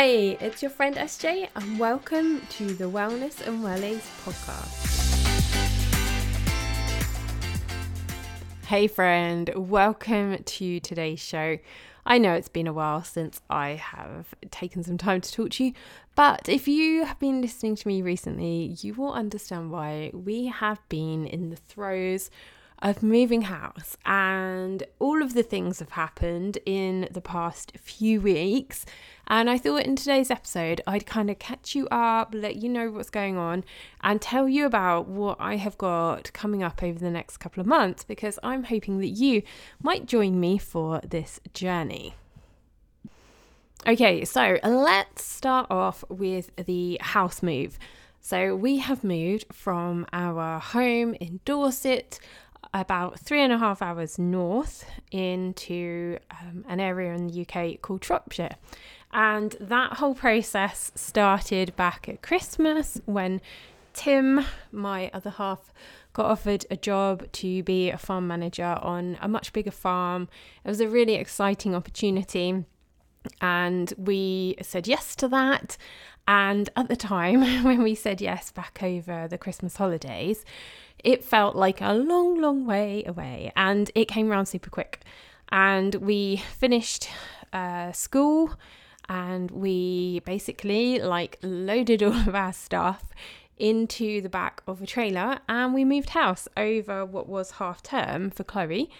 Hey, it's your friend SJ, and welcome to the Wellness and Wellies podcast. Hey, friend, welcome to today's show. I know it's been a while since I have taken some time to talk to you, but if you have been listening to me recently, you will understand why we have been in the throes of moving house and all of the things have happened in the past few weeks and I thought in today's episode I'd kind of catch you up, let you know what's going on and tell you about what I have got coming up over the next couple of months because I'm hoping that you might join me for this journey. Okay, so let's start off with the house move. So, we have moved from our home in Dorset about three and a half hours north into um, an area in the UK called Shropshire. And that whole process started back at Christmas when Tim, my other half, got offered a job to be a farm manager on a much bigger farm. It was a really exciting opportunity. And we said yes to that. And at the time, when we said yes back over the Christmas holidays, it felt like a long, long way away and it came around super quick. And we finished uh, school and we basically like loaded all of our stuff into the back of a trailer and we moved house over what was half term for Chloe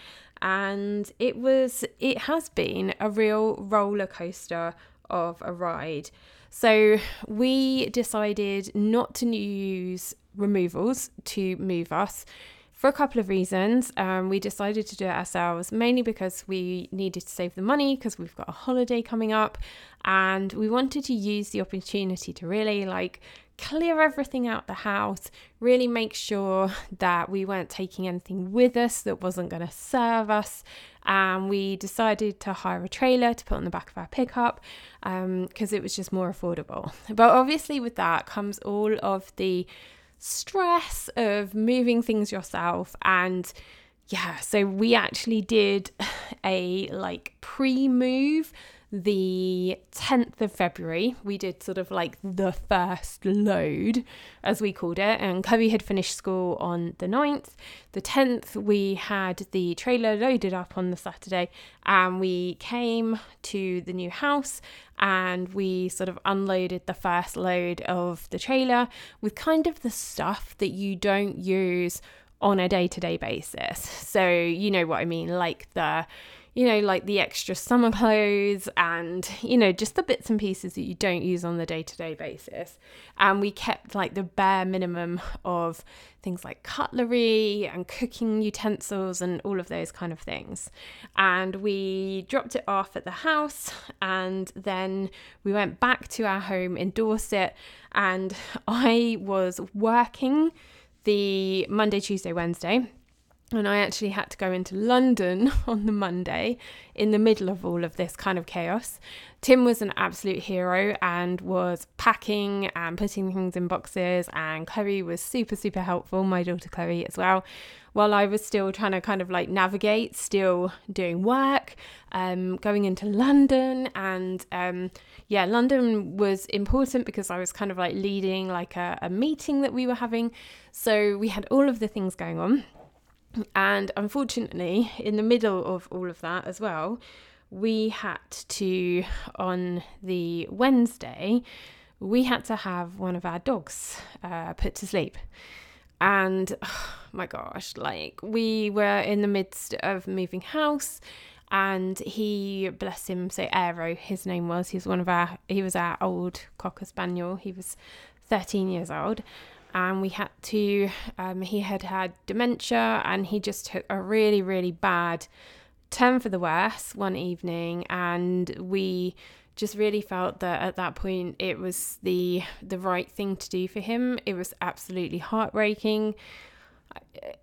and it was it has been a real roller coaster of a ride so we decided not to use removals to move us for a couple of reasons. Um, we decided to do it ourselves, mainly because we needed to save the money because we've got a holiday coming up, and we wanted to use the opportunity to really like clear everything out the house, really make sure that we weren't taking anything with us that wasn't going to serve us. And we decided to hire a trailer to put on the back of our pickup because um, it was just more affordable. But obviously, with that comes all of the stress of moving things yourself and yeah so we actually did a like pre-move the 10th of February, we did sort of like the first load, as we called it. And Chloe had finished school on the 9th. The 10th, we had the trailer loaded up on the Saturday, and we came to the new house and we sort of unloaded the first load of the trailer with kind of the stuff that you don't use on a day to day basis. So, you know what I mean, like the you know, like the extra summer clothes and, you know, just the bits and pieces that you don't use on the day to day basis. And we kept like the bare minimum of things like cutlery and cooking utensils and all of those kind of things. And we dropped it off at the house and then we went back to our home in Dorset. And I was working the Monday, Tuesday, Wednesday and I actually had to go into London on the Monday in the middle of all of this kind of chaos. Tim was an absolute hero and was packing and putting things in boxes, and Chloe was super, super helpful, my daughter Chloe as well, while I was still trying to kind of like navigate, still doing work, um, going into London. And um, yeah, London was important because I was kind of like leading like a, a meeting that we were having. So we had all of the things going on. And unfortunately, in the middle of all of that as well, we had to, on the Wednesday, we had to have one of our dogs uh, put to sleep. And oh my gosh, like we were in the midst of moving house and he bless him so Aero his name was. He was one of our he was our old cocker spaniel. He was 13 years old and we had to um, he had had dementia and he just took a really really bad turn for the worse one evening. And we just really felt that at that point it was the the right thing to do for him. It was absolutely heartbreaking.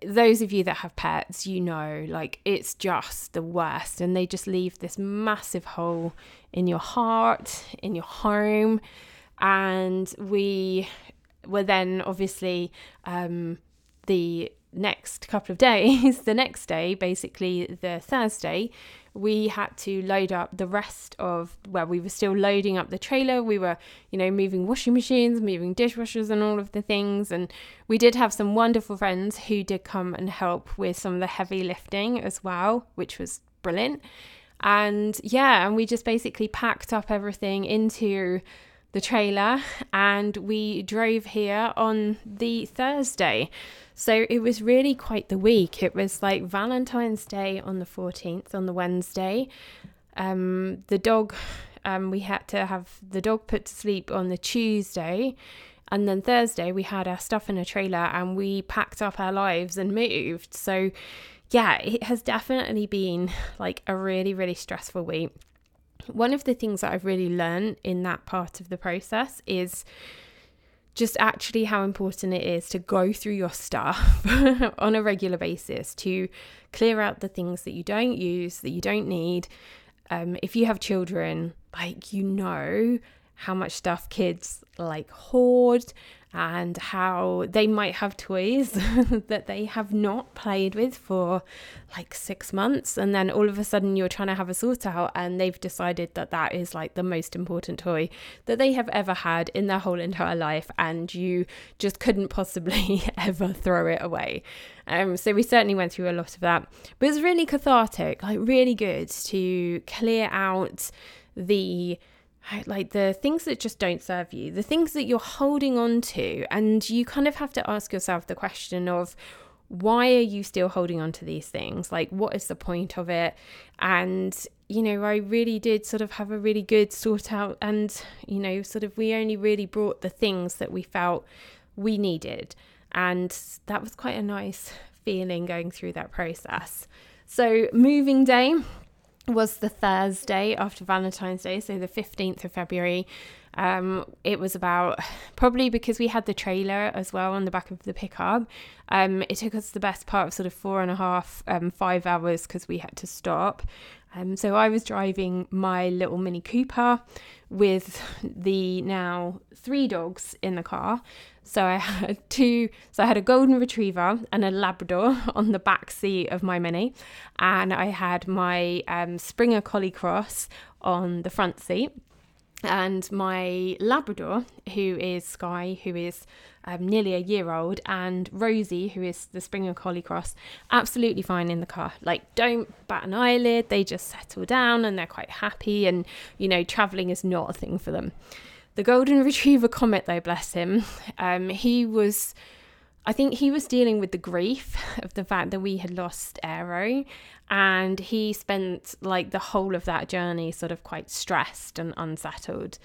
Those of you that have pets you know like it's just the worst. And they just leave this massive hole in your heart in your home. And we were then obviously um, the next couple of days, the next day, basically the Thursday, we had to load up the rest of well we were still loading up the trailer. We were you know moving washing machines moving dishwashers and all of the things. And we did have some wonderful friends who did come and help with some of the heavy lifting as well which was brilliant. And yeah and we just basically packed up everything into the trailer and we drove here on the Thursday. So it was really quite the week. It was like Valentine's Day on the 14th, on the Wednesday. Um, the dog, um, we had to have the dog put to sleep on the Tuesday. And then Thursday, we had our stuff in a trailer and we packed up our lives and moved. So, yeah, it has definitely been like a really, really stressful week one of the things that I've really learned in that part of the process is just actually how important it is to go through your stuff on a regular basis to clear out the things that you don't use, that you don't need. Um, if you have children, like you know how much stuff kids like hoard and how they might have toys that they have not played with for like six months. And then all of a sudden you're trying to have a sort out, and they've decided that that is like the most important toy that they have ever had in their whole entire life. And you just couldn't possibly ever throw it away. Um, so we certainly went through a lot of that. But it was really cathartic, like really good to clear out the like the things that just don't serve you, the things that you're holding on to. And you kind of have to ask yourself the question of, why are you still holding on to these things? Like, what is the point of it? And, you know, I really did sort of have a really good sort out, and, you know, sort of we only really brought the things that we felt we needed. And that was quite a nice feeling going through that process. So, moving day, was the Thursday after Valentine's Day, so the 15th of February. Um, it was about probably because we had the trailer as well on the back of the pickup. Um, it took us the best part of sort of four and a half, um, five hours because we had to stop. Um, so I was driving my little Mini Cooper with the now three dogs in the car. So I had two, so I had a golden retriever and a Labrador on the back seat of my Mini, and I had my um, Springer Collie Cross on the front seat and my Labrador, who is Sky, who is um, nearly a year old, and Rosie, who is the Springer Collie Cross, absolutely fine in the car. Like, don't bat an eyelid. They just settle down and they're quite happy, and you know, traveling is not a thing for them. The Golden Retriever Comet, though, bless him, um, he was. I think he was dealing with the grief of the fact that we had lost Aero and he spent like the whole of that journey sort of quite stressed and unsettled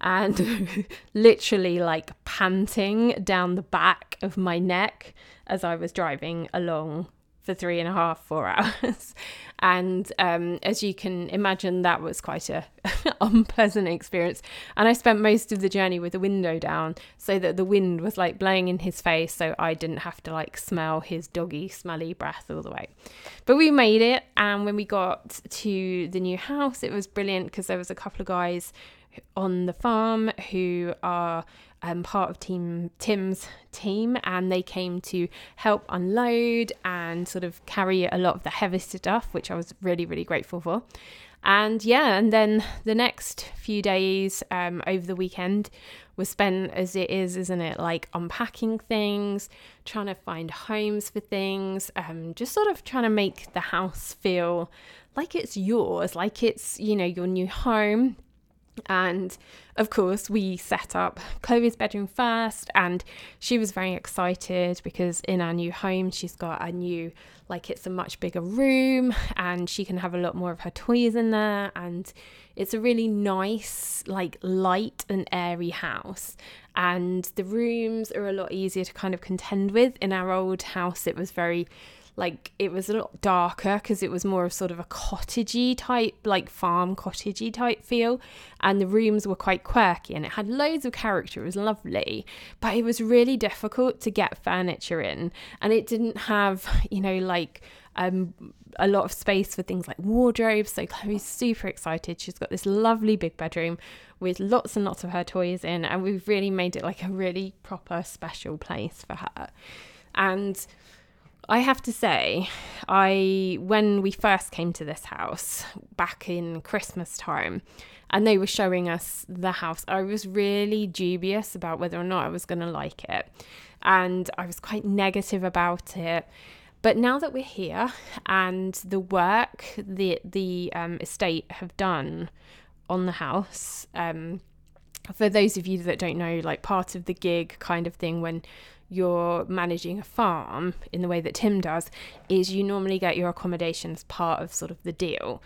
and literally like panting down the back of my neck as I was driving along for three and a half, four hours. And um, as you can imagine, that was quite a unpleasant experience. And I spent most of the journey with the window down so that the wind was like blowing in his face, so I didn't have to like smell his doggy, smelly breath all the way. But we made it, and when we got to the new house, it was brilliant because there was a couple of guys on the farm who are um, part of team Tim's team, and they came to help unload and sort of carry a lot of the heavy stuff, which I was really really grateful for. And yeah, and then the next few days um, over the weekend was spent as it is, isn't it? Like unpacking things, trying to find homes for things, um, just sort of trying to make the house feel like it's yours, like it's, you know, your new home and of course, we set up Chloe's bedroom first, and she was very excited because in our new home, she's got a new, like, it's a much bigger room, and she can have a lot more of her toys in there. And it's a really nice, like, light and airy house. And the rooms are a lot easier to kind of contend with. In our old house, it was very like it was a lot darker because it was more of sort of a cottagey type like farm cottagey type feel and the rooms were quite quirky and it had loads of character it was lovely but it was really difficult to get furniture in and it didn't have you know like um, a lot of space for things like wardrobes. So Chloe's super excited. She's got this lovely big bedroom with lots and lots of her toys in, and we've really made it like a really proper special place for her. And I have to say, I when we first came to this house back in Christmas time, and they were showing us the house, I was really dubious about whether or not I was going to like it, and I was quite negative about it. But now that we're here and the work the the um, estate have done on the house, um, for those of you that don't know, like part of the gig kind of thing when you're managing a farm in the way that Tim does, is you normally get your accommodation as part of sort of the deal.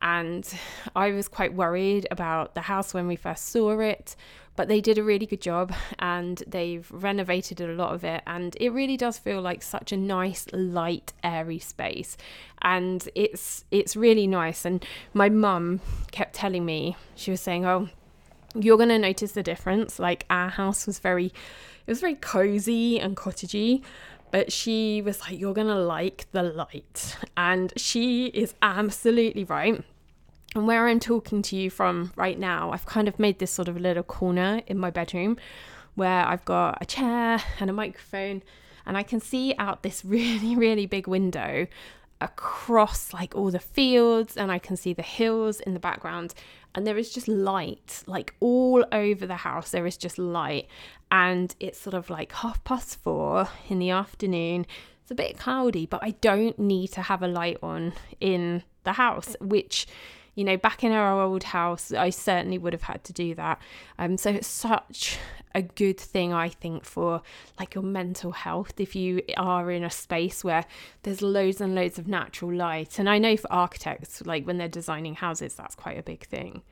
And I was quite worried about the house when we first saw it, but they did a really good job and they've renovated a lot of it. And it really does feel like such a nice, light, airy space. And it's it's really nice. And my mum kept telling me, she was saying, Oh, you're going to notice the difference. Like our house was very, it was very cozy and cottagey, but she was like, you're to like the light. And she is absolutely right. And where I'm talking to you from right now, I've kind of made this sort of little corner in my bedroom where I've got a chair and a microphone, and I can see out this really, really big window across like all the fields, and I can see the hills in the background and there is just light like all over the house there is just light and it's sort of like half past four in the afternoon. It's a bit cloudy but i don't need to have a light on in the house which you know back in our old house i certainly would have had to do that um so it's such a good thing I think for like your mental health if you are in a space where there's loads and loads of natural light. And I know for architects, like when they're designing houses, that's quite a big thing.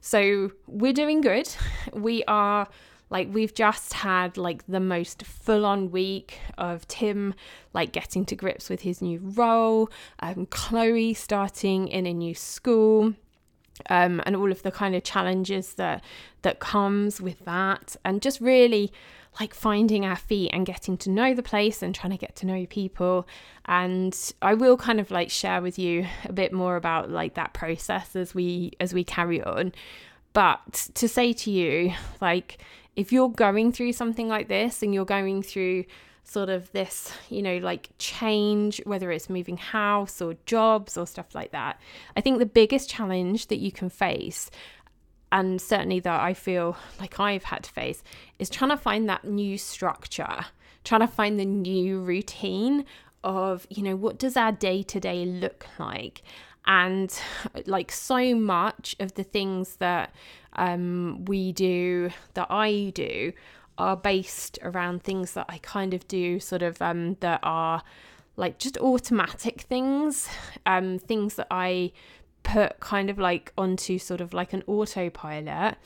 So we're doing good. We are like we've just had like the most full on week of Tim like getting to grips with his new role, um, Chloe starting in a new school um, and all of the kind of challenges that that comes with that and just really like finding our feet and getting to know the place and trying to get to know people. And i will kind of like share with you a bit more about like that process as we as we carry on. But to say to you like if you're going through something like this and you're going through sort of this, you know, like change, whether it's moving house or jobs or stuff like that. I think the biggest challenge that you can face, and certainly that I feel like I've had to face, is trying to find that new structure, trying to find the new routine of, you know, what does our day to day look like? And like so much of the things that um, we do, that I do, are based around things that I kind of do, sort of um, that are like just automatic things, um, things that I put kind of like onto sort of like an autopilot.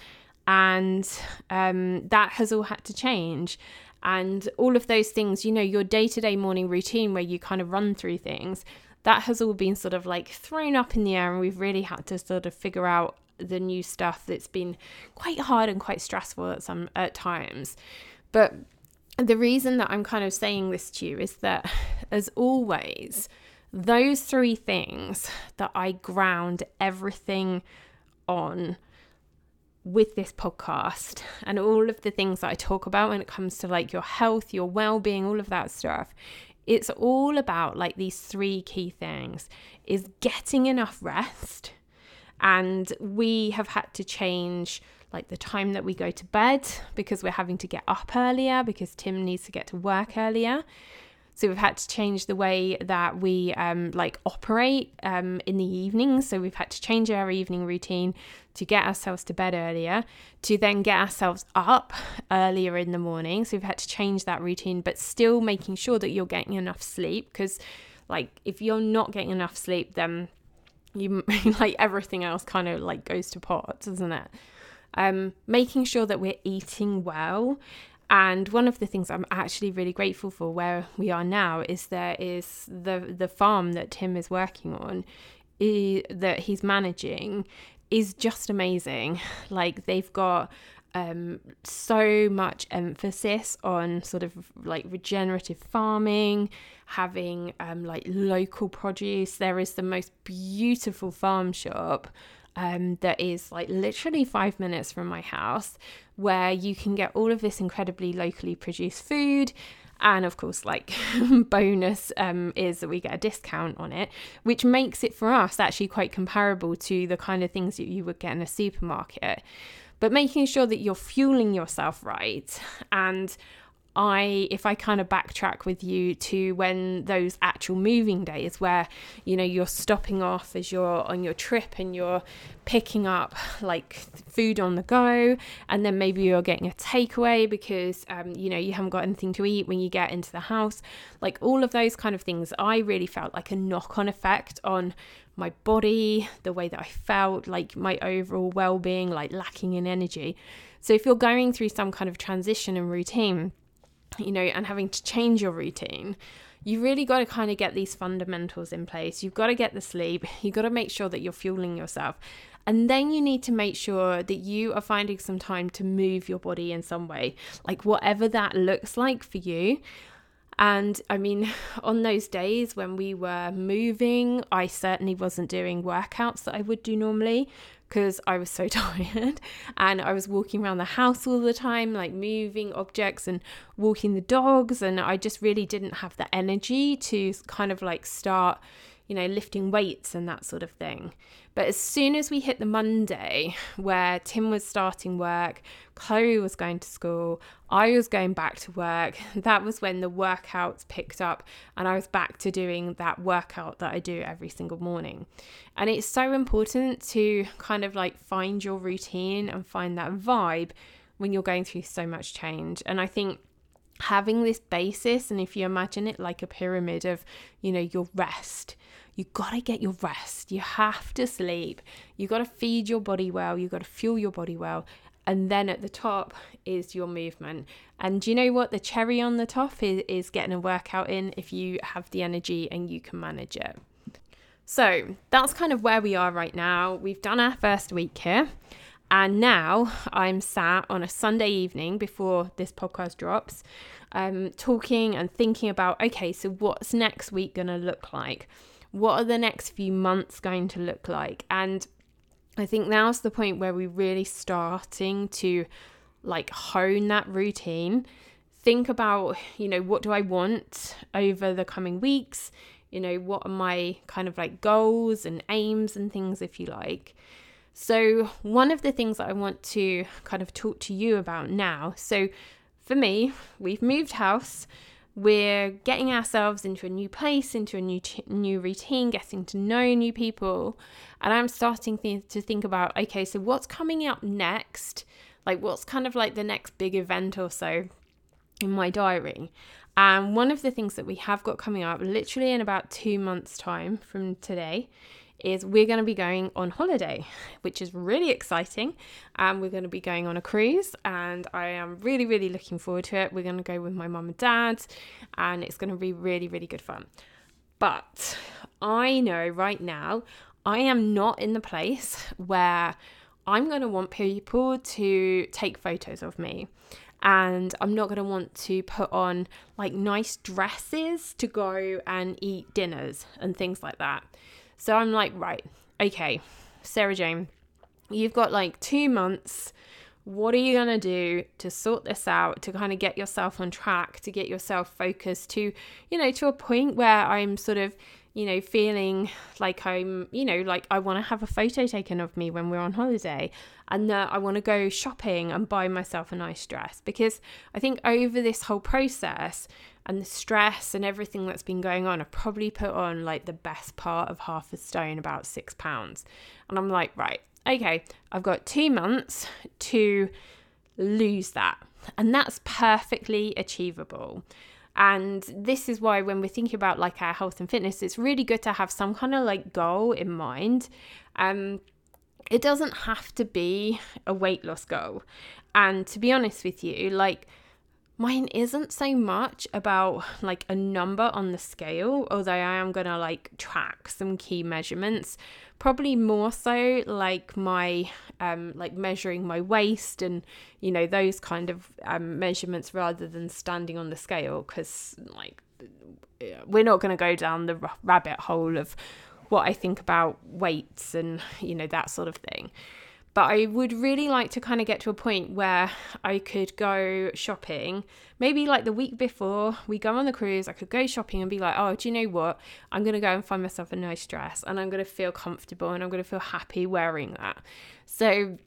And um, that has all had to change. And all of those things, you know, your day to day morning routine where you kind of run through things, that has all been sort of like thrown up in the air. And we've really had to sort of figure out the new stuff that's been quite hard and quite stressful at some at times. But the reason that I'm kind of saying this to you is that as always, those three things that I ground everything on with this podcast and all of the things that I talk about when it comes to like your health, your well-being, all of that stuff. It's all about like these three key things is getting enough rest, and we have had to change like the time that we go to bed because we're having to get up earlier because Tim needs to get to work earlier. So we've had to change the way that we um, like operate um, in the evenings. So we've had to change our evening routine to get ourselves to bed earlier, to then get ourselves up earlier in the morning. So we've had to change that routine, but still making sure that you're getting enough sleep because, like, if you're not getting enough sleep, then you like everything else kind of like goes to pot, doesn't it? Um, making sure that we're eating well. And one of the things I'm actually really grateful for where we are now is there is the the farm that Tim is working on, is, that he's managing, is just amazing. Like they've got um, so much emphasis on sort of like regenerative farming, having um, like local produce. There is the most beautiful farm shop um, that is like literally five minutes from my house where you can get all of this incredibly locally produced food And of course, like bonus um, is that we get a discount on it, which makes it for us actually quite comparable to the kind of things that you would get in a supermarket. But making sure that you're fueling yourself right. And I if I kind of backtrack with you to when those actual moving days where you know you're stopping off as you're on your trip and you're picking up like food on the go and then maybe you're getting a takeaway because um, you know you haven't got anything to eat when you get into the house. Like all of those kind of things I really felt like a knock-on effect on my body the way that I felt like my overall well-being like lacking in energy. So if you're going through some kind of transition and routine you know, and having to change your routine, you really got to kind of get these fundamentals in place. You've got to get the sleep, you've got to make sure that you're fueling yourself. And then you need to make sure that you are finding some time to move your body in some way, like whatever that looks like for you. And I mean, on those days when we were moving, I certainly wasn't doing workouts that I would do normally because I was so tired and I was walking around the house all the time, like moving objects and walking the dogs. And I just really didn't have the energy to kind of like start, you know, lifting weights and that sort of thing. But as soon as we hit the Monday where Tim was starting work, Chloe was going to school, I was going back to work, that was when the workouts picked up and I was back to doing that workout that I do every single morning. And it's so important to kind of like find your routine and find that vibe when you're going through so much change. And I think having this basis and if you imagine it like a pyramid of you know your rest you got to get your rest. You have to sleep. You got to feed your body well. You got to fuel your body well. And then at the top is your movement. And you know what? The cherry on the top is, is getting a workout in if you have the energy and you can manage it. So that's kind of where we are right now. We've done our first week here. And now I'm sat on a Sunday evening before this podcast drops, um, talking and thinking about okay, so what's next week going to look like? what are the next few months going to look like? And I think now's the point where we're really starting to like hone that routine. Think about, you know, what do I want over the coming weeks? You know, what are my kind of like goals and aims and things, if you like. So, one of the things that I want to kind of talk to you about now. So, for me, we've moved house we're getting ourselves into a new place, into a new t- new routine, getting to know new people, and I'm starting th- to think about okay, so what's coming up next? Like what's kind of like the next big event or so in my diary? And one of the things that we have got coming up, literally in about two months' time from today, is we're going to be going on holiday, which is really exciting. And we're going to be going on a cruise, and I am really, really looking forward to it. We're going to go with my mum and dad, and it's going to be really, really good fun. But I know right now I am not in the place where I'm going to want people to take photos of me. And I'm not going to want to put on like nice dresses to go and eat dinners and things like that. So I'm like, right, okay, Sarah Jane, you've got like two months. What are you going to do to sort this out, to kind of get yourself on track, to get yourself focused to, you know, to a point where I'm sort of, you know, feeling like I'm, you know, like I want to have a photo taken of me when we're on holiday and that I want to go shopping and buy myself a nice dress. Because I think over this whole process, and the stress and everything that's been going on, I've probably put on like the best part of half a stone, about six pounds. And I'm like, right, okay, I've got two months to lose that. And that's perfectly achievable. And this is why, when we're thinking about like our health and fitness, it's really good to have some kind of like goal in mind. Um, it doesn't have to be a weight loss goal. And to be honest with you, like mine isn't so much about like a number on the scale, although I am gonna like track some key measurements. Probably more so like my um like measuring my waist and you know those kind of um, measurements rather than standing on the scale because like we're not going to go down the rabbit hole of what I think about weights and you know that sort of thing. But I would really like to kind of get to a point where I could go shopping. Maybe like the week before we go on the cruise, I could go shopping and be like, oh, do you know what? I'm going to go and find myself a nice dress and I'm going to feel comfortable and I'm going to feel happy wearing that. So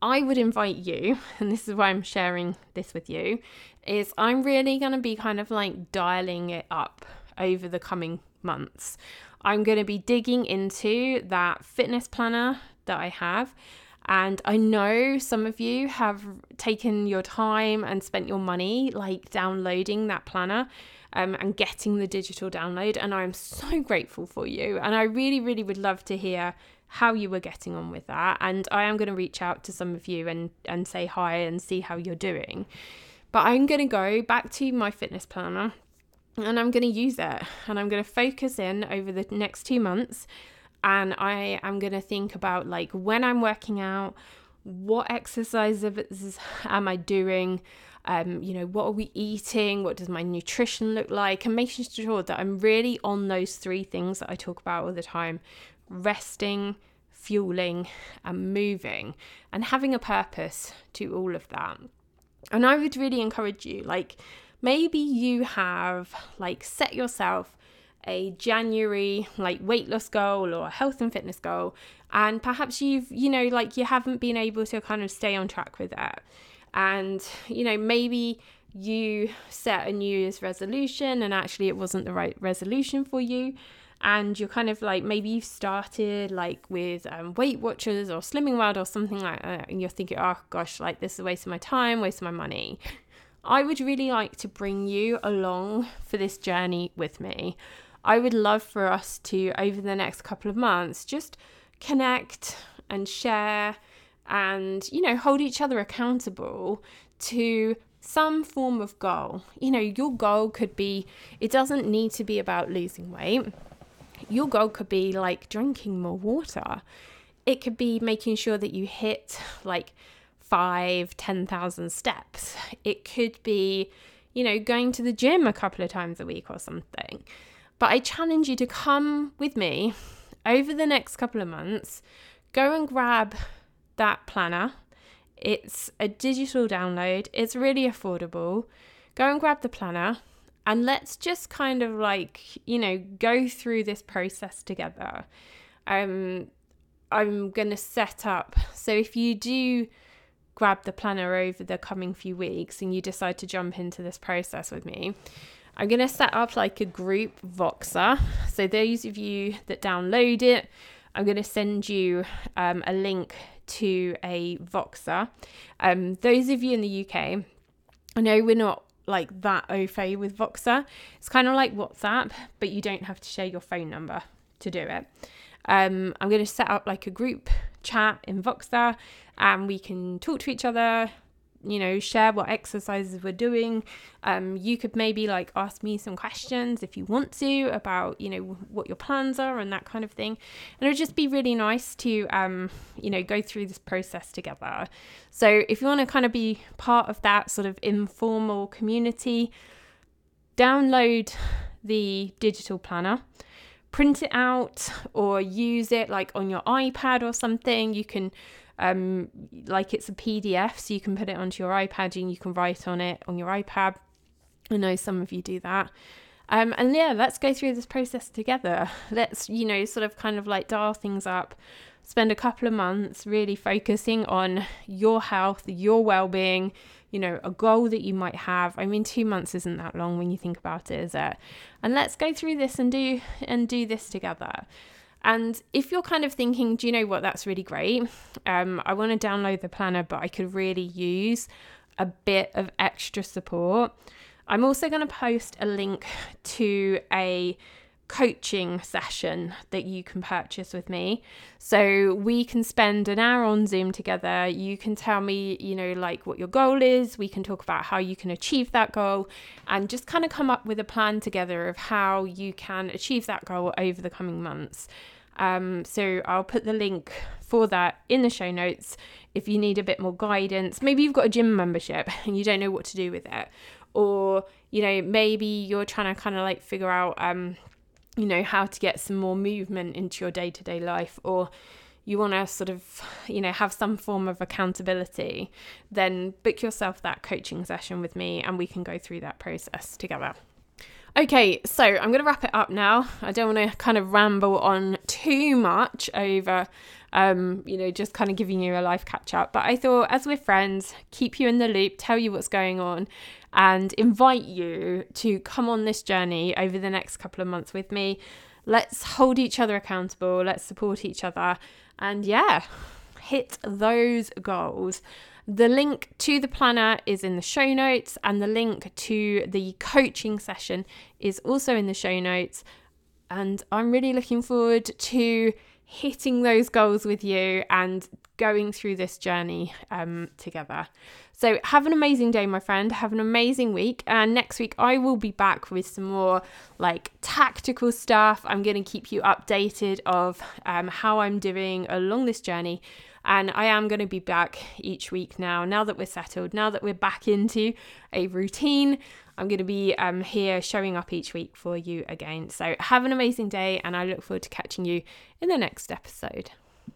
I would invite you, and this is why I'm sharing this with you, is I'm really going to be kind of like dialing it up over the coming months. I'm going to be digging into that fitness planner that I have. And I know some of you have taken your time and spent your money like downloading that planner um, and getting the digital download. And I'm so grateful for you. And I really, really would love to hear how you were getting on with that. And I am going to reach out to some of you and, and say hi and see how you're doing. But I'm going to go back to my fitness planner and I'm going to use it and I'm going to focus in over the next two months and I am going to think about like when I'm working out, what exercises am I doing? Um, you know, what are we eating? What does my nutrition look like? And making sure that I'm really on those three things that I talk about all the time resting, fueling, and moving, and having a purpose to all of that. And I would really encourage you, like, maybe you have like set yourself a January like weight loss goal or a health and fitness goal and perhaps you've you know like you haven't been able to kind of stay on track with that and you know maybe you set a new year's resolution and actually it wasn't the right resolution for you and you're kind of like maybe you've started like with um, Weight Watchers or Slimming World or something like that, and you're thinking, oh gosh, like this is a waste of my time, waste of my money. I would really like to bring you along for this journey with me. I would love for us to, over the next couple of months, just connect and share and, you know, hold each other accountable to some form of goal. You know, your goal could be, it doesn't need to be about losing weight your goal could be like drinking more water. It could be making sure that you hit like five, 10,000 steps. It could be, you know, going to the gym a couple of times a week or something. But I challenge you to come with me over the next couple of months, go and grab that planner. It's a digital download, it's really affordable. Go and grab the planner and let's just kind of like, you know, go through this process together. Um, I'm going to set up. So if you do grab the planner over the coming few weeks and you decide to jump into this process with me, I'm going to set up like a group Voxer. So those of you that download it, I'm going to send you um, a link to a Voxer. Um, those of you in the UK, I know we're not like that au fait with Voxer. It's kind of like WhatsApp, but you don't have to share your phone number to do it. Um, I'm going to set up like a group chat in Voxer and we can talk to each other, you know, share what exercises we're doing. Um, you could maybe like ask me some questions if you want to about, you know, what your plans are and that kind of thing. And it would just be really nice to, um, you know, go through this process together. So if you want to kind of be part of that sort of informal community, download the digital planner print it out or use it like on your iPad or something. You can um, like it's a PDF, so you can put it onto your iPad and you can write on it on your iPad. I know some of you do that. Um, and yeah, let's go through this process together. Let's, you know, sort of kind of like dial things up, spend a couple of months really focusing on your health, your well being, you know, a goal that you might have. I mean, two months isn't that long when you think about it, is it? And let's go through this and do and do this together. And if you're kind of thinking, do you know what, that's really great. Um, I want to download the planner, but I could really use a bit of extra support. I'm also going to post a link to a coaching session that you can purchase with me. So we can spend an hour on Zoom together. You can tell me, you know, like what your goal is. We can talk about how you can achieve that goal and just kind of come up with a plan together of how you can achieve that goal over the coming months. Um, so I'll put the link for that in the show notes if you need a bit more guidance. Maybe you've got a gym membership and you don't know what to do with it, or you know maybe you're trying to kind of like figure out um, you know how to get some more movement into your day to day life, or you want to sort of, you know, have some form of accountability, then book yourself that coaching session with me and we can go through that process together. Okay, so I'm going to wrap it up now. I don't want to kind of ramble on too much over, um, you know, just kind of giving you a life catch up. But I thought, as we're friends, keep you in the loop, tell you what's going on, and invite you to come on this journey over the next couple of months with me. Let's hold each other accountable, let's support each other, and yeah, hit those goals. The link to the planner is in the show notes, and the link to the coaching session is also in the show notes. And I'm really looking forward to hitting those goals with you and going through this journey um, together. So, have an amazing day, my friend. Have an amazing week. And next week, I will be back with some more like tactical stuff. I'm going to keep you updated of um, how I'm doing along this journey. And I am going to be back each week now, now that we're settled, now that we're back into a routine. I'm going to be um, here showing up each week for you again. So have an amazing day, and I look forward to catching you in the next episode.